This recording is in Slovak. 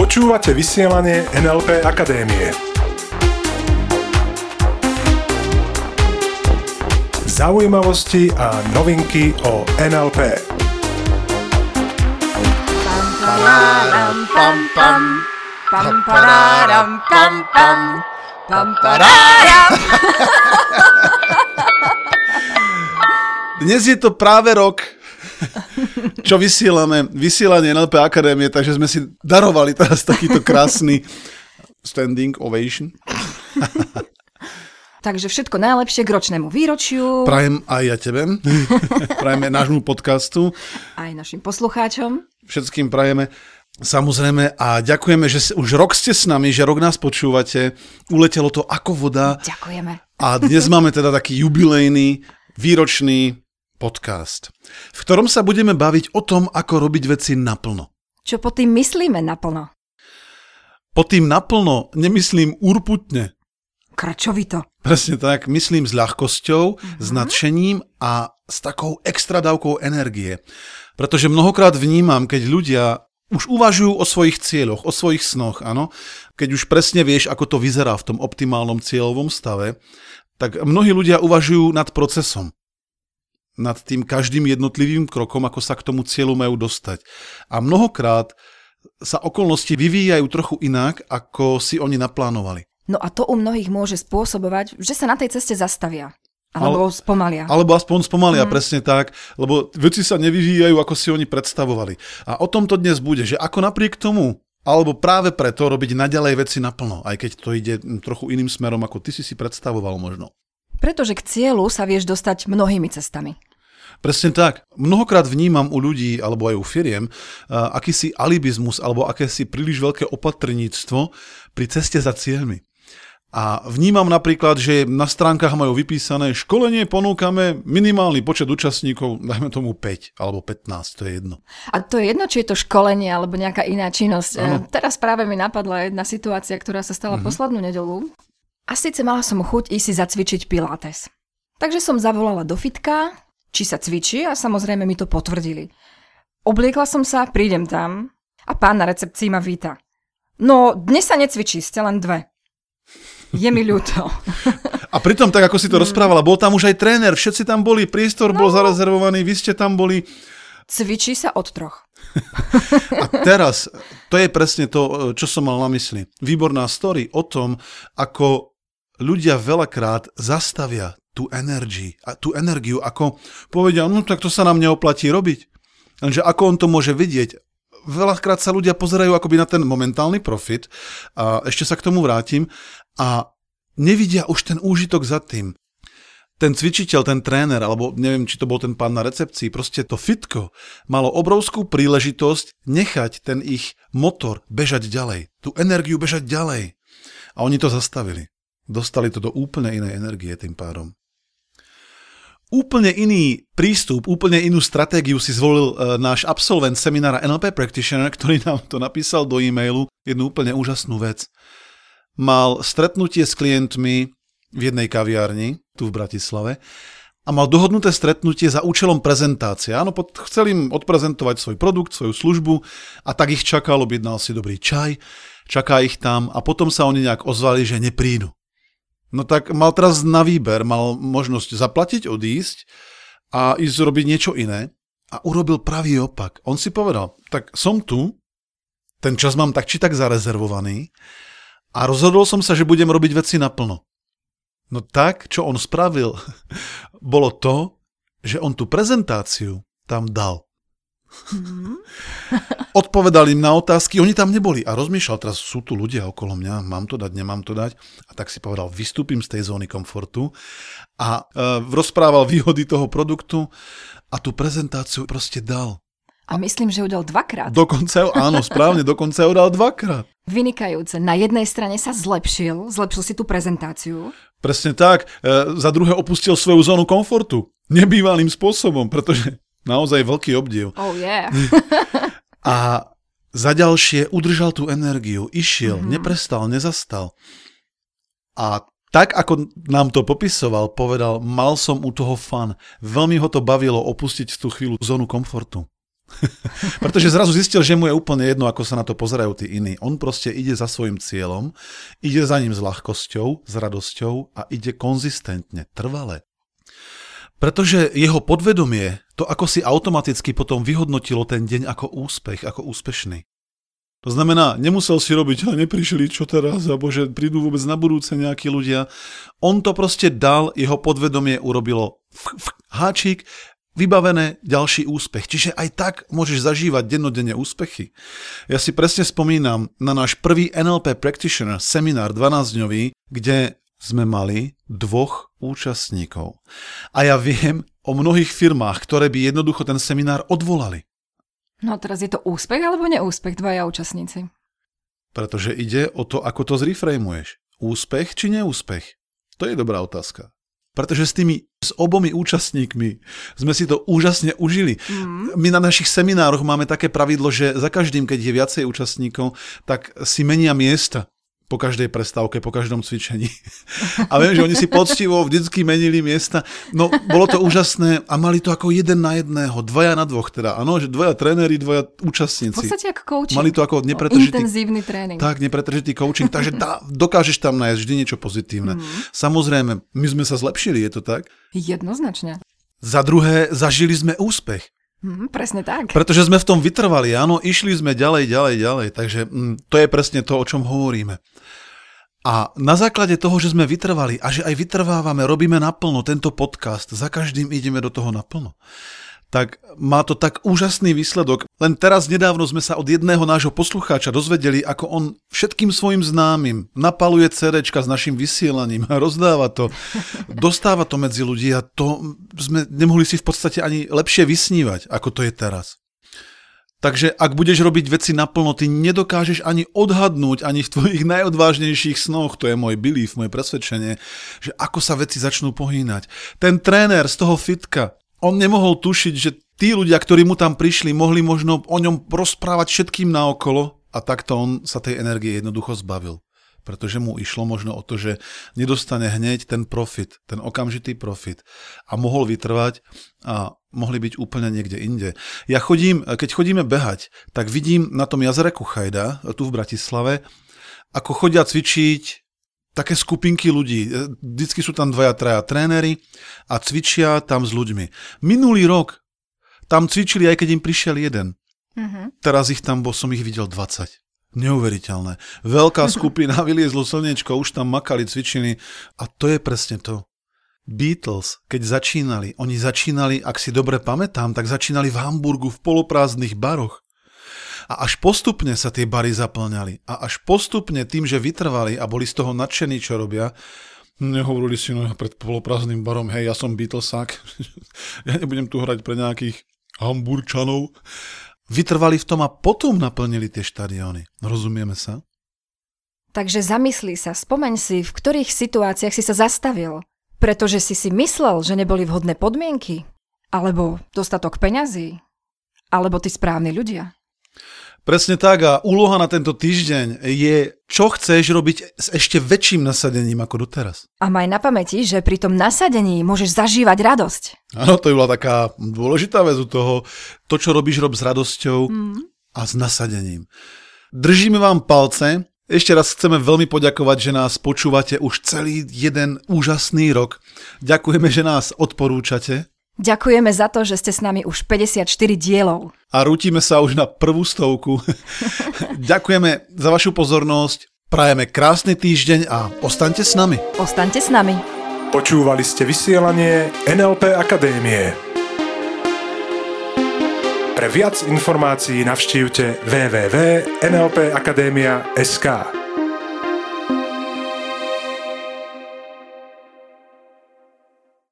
Počúvate vysielanie NLP Akadémie. Zaujímavosti a novinky o NLP. Dnes je to práve rok, čo vysielame, vysielanie NLP Akadémie, takže sme si darovali teraz takýto krásny standing ovation. Takže všetko najlepšie k ročnému výročiu. Prajem aj ja tebe, prajeme nášmu podcastu, Aj našim poslucháčom. všetkým prajeme samozrejme a ďakujeme, že už rok ste s nami, že rok nás počúvate, uletelo to ako voda Ďakujeme. a dnes máme teda taký jubilejný, výročný podcast, v ktorom sa budeme baviť o tom, ako robiť veci naplno. Čo pod tým myslíme naplno? Po tým naplno nemyslím urputne, Kračovito. Presne tak, myslím s ľahkosťou, uh-huh. s nadšením a s takou extra dávkou energie. Pretože mnohokrát vnímam, keď ľudia už uvažujú o svojich cieľoch, o svojich snoch, áno, keď už presne vieš, ako to vyzerá v tom optimálnom cieľovom stave, tak mnohí ľudia uvažujú nad procesom. Nad tým každým jednotlivým krokom, ako sa k tomu cieľu majú dostať. A mnohokrát sa okolnosti vyvíjajú trochu inak, ako si oni naplánovali. No a to u mnohých môže spôsobovať, že sa na tej ceste zastavia. Alebo Ale- spomalia. Alebo aspoň spomalia, mm. presne tak, lebo veci sa nevyvíjajú, ako si oni predstavovali. A o tom to dnes bude, že ako napriek tomu, alebo práve preto robiť naďalej veci naplno, aj keď to ide trochu iným smerom, ako ty si si predstavoval možno. Pretože k cieľu sa vieš dostať mnohými cestami. Presne tak. Mnohokrát vnímam u ľudí, alebo aj u firiem, akýsi alibizmus, alebo akési príliš veľké opatrníctvo pri ceste za cieľmi. A vnímam napríklad, že na stránkach majú vypísané školenie ponúkame minimálny počet účastníkov, dajme tomu 5 alebo 15, to je jedno. A to je jedno, či je to školenie alebo nejaká iná činnosť. Áno. E, Teraz práve mi napadla jedna situácia, ktorá sa stala mm-hmm. poslednú nedelu. A síce mala som chuť ísť si zacvičiť pilates. Takže som zavolala do fitka, či sa cvičí a samozrejme mi to potvrdili. Obliekla som sa, prídem tam a pán na recepcii ma víta. No, dnes sa necvičí, ste len dve. Je mi ľúto. A pritom, tak ako si to rozprávala, bol tam už aj tréner, všetci tam boli, priestor bol zarezervovaný, vy ste tam boli. Cvičí sa od troch. A teraz, to je presne to, čo som mal na mysli. Výborná story o tom, ako ľudia veľakrát zastavia tú energiu, a tú energiu, ako povedia, no tak to sa nám neoplatí robiť. Lenže ako on to môže vidieť, veľakrát sa ľudia pozerajú akoby na ten momentálny profit a ešte sa k tomu vrátim a nevidia už ten úžitok za tým. Ten cvičiteľ, ten tréner, alebo neviem, či to bol ten pán na recepcii, proste to fitko malo obrovskú príležitosť nechať ten ich motor bežať ďalej, tú energiu bežať ďalej. A oni to zastavili. Dostali to do úplne inej energie tým pádom. Úplne iný prístup, úplne inú stratégiu si zvolil e, náš absolvent seminára NLP Practitioner, ktorý nám to napísal do e-mailu, jednu úplne úžasnú vec. Mal stretnutie s klientmi v jednej kaviarni, tu v Bratislave, a mal dohodnuté stretnutie za účelom prezentácie. Áno, pod, chcel im odprezentovať svoj produkt, svoju službu a tak ich čakal, objednal si dobrý čaj, čaká ich tam a potom sa oni nejak ozvali, že neprídu. No tak mal teraz na výber, mal možnosť zaplatiť, odísť a ísť robiť niečo iné a urobil pravý opak. On si povedal, tak som tu, ten čas mám tak či tak zarezervovaný a rozhodol som sa, že budem robiť veci naplno. No tak, čo on spravil, bolo to, že on tú prezentáciu tam dal. Odpovedal im na otázky, oni tam neboli a rozmýšľal, teraz sú tu ľudia okolo mňa, mám to dať, nemám to dať. A tak si povedal, vystúpim z tej zóny komfortu a e, rozprával výhody toho produktu a tú prezentáciu proste dal. A myslím, že udal dvakrát. Dokonca, áno, správne, dokonca ju dal dvakrát. Vynikajúce. Na jednej strane sa zlepšil, zlepšil si tú prezentáciu. Presne tak. E, za druhé opustil svoju zónu komfortu. Nebývalým spôsobom, pretože naozaj veľký obdiv. Oh yeah. A za ďalšie udržal tú energiu, išiel, mm-hmm. neprestal, nezastal. A tak, ako nám to popisoval, povedal, mal som u toho fan. Veľmi ho to bavilo opustiť tú chvíľu zónu komfortu. Pretože zrazu zistil, že mu je úplne jedno, ako sa na to pozerajú tí iní. On proste ide za svojim cieľom, ide za ním s ľahkosťou, s radosťou a ide konzistentne, trvale. Pretože jeho podvedomie to ako si automaticky potom vyhodnotilo ten deň ako úspech, ako úspešný. To znamená, nemusel si robiť, a neprišli čo teraz, alebo že prídu vôbec na budúce nejakí ľudia. On to proste dal, jeho podvedomie urobilo f- f- háčik, vybavené ďalší úspech. Čiže aj tak môžeš zažívať dennodenne úspechy. Ja si presne spomínam na náš prvý NLP Practitioner seminár 12-dňový, kde sme mali dvoch účastníkov. A ja viem o mnohých firmách, ktoré by jednoducho ten seminár odvolali. No a teraz je to úspech alebo neúspech dvaja účastníci? Pretože ide o to, ako to zreframuješ. Úspech či neúspech? To je dobrá otázka. Pretože s tými, s obomi účastníkmi sme si to úžasne užili. Mm. My na našich seminároch máme také pravidlo, že za každým, keď je viacej účastníkov, tak si menia miesta po každej prestávke, po každom cvičení. A viem, že oni si poctivo vždycky menili miesta. No, bolo to úžasné a mali to ako jeden na jedného, dvaja na dvoch teda. Áno, že dvaja tréneri, dvaja účastníci. V podstate ako coaching. Mali to ako nepretržitý... Intenzívny tréning. Tak, nepretržitý coaching, takže dá, dokážeš tam nájsť vždy niečo pozitívne. Mm. Samozrejme, my sme sa zlepšili, je to tak? Jednoznačne. Za druhé, zažili sme úspech. Mm, presne tak. Pretože sme v tom vytrvali, áno, išli sme ďalej, ďalej, ďalej, takže mm, to je presne to, o čom hovoríme. A na základe toho, že sme vytrvali a že aj vytrvávame, robíme naplno tento podcast, za každým ideme do toho naplno, tak má to tak úžasný výsledok. Len teraz nedávno sme sa od jedného nášho poslucháča dozvedeli, ako on všetkým svojim známym napaluje CDčka s našim vysielaním rozdáva to, dostáva to medzi ľudí a to sme nemohli si v podstate ani lepšie vysnívať, ako to je teraz. Takže ak budeš robiť veci naplno, ty nedokážeš ani odhadnúť, ani v tvojich najodvážnejších snoch, to je môj belief, moje presvedčenie, že ako sa veci začnú pohýnať. Ten tréner z toho fitka, on nemohol tušiť, že tí ľudia, ktorí mu tam prišli, mohli možno o ňom rozprávať všetkým naokolo a takto on sa tej energie jednoducho zbavil pretože mu išlo možno o to, že nedostane hneď ten profit, ten okamžitý profit a mohol vytrvať a mohli byť úplne niekde inde. Ja chodím, keď chodíme behať, tak vidím na tom jazere Kuchajda, tu v Bratislave, ako chodia cvičiť také skupinky ľudí. Vždycky sú tam dvaja, traja tréneri a cvičia tam s ľuďmi. Minulý rok tam cvičili, aj keď im prišiel jeden. Mm-hmm. Teraz ich tam, bo som ich videl 20. Neuveriteľné. Veľká skupina, vyliezlo slnečko, už tam makali, cvičili a to je presne to. Beatles, keď začínali, oni začínali, ak si dobre pamätám, tak začínali v Hamburgu v poloprázdnych baroch. A až postupne sa tie bary zaplňali. A až postupne tým, že vytrvali a boli z toho nadšení, čo robia, nehovorili si, no pred poloprázdnym barom, hej, ja som Beatlesák, ja nebudem tu hrať pre nejakých Hamburčanov vytrvali v tom a potom naplnili tie štadióny. Rozumieme sa? Takže zamyslí sa, spomeň si, v ktorých situáciách si sa zastavil. Pretože si si myslel, že neboli vhodné podmienky? Alebo dostatok peňazí? Alebo tí správni ľudia? Presne tak a úloha na tento týždeň je, čo chceš robiť s ešte väčším nasadením ako doteraz. A maj na pamäti, že pri tom nasadení môžeš zažívať radosť. Áno, to je bola taká dôležitá vec u toho. To, čo robíš, rob s radosťou mm. a s nasadením. Držíme vám palce, ešte raz chceme veľmi poďakovať, že nás počúvate už celý jeden úžasný rok. Ďakujeme, že nás odporúčate. Ďakujeme za to, že ste s nami už 54 dielov. A rútime sa už na prvú stovku. Ďakujeme za vašu pozornosť, prajeme krásny týždeň a ostaňte s nami. Ostaňte s nami. Počúvali ste vysielanie NLP Akadémie. Pre viac informácií navštívte www.nlpakademia.sk.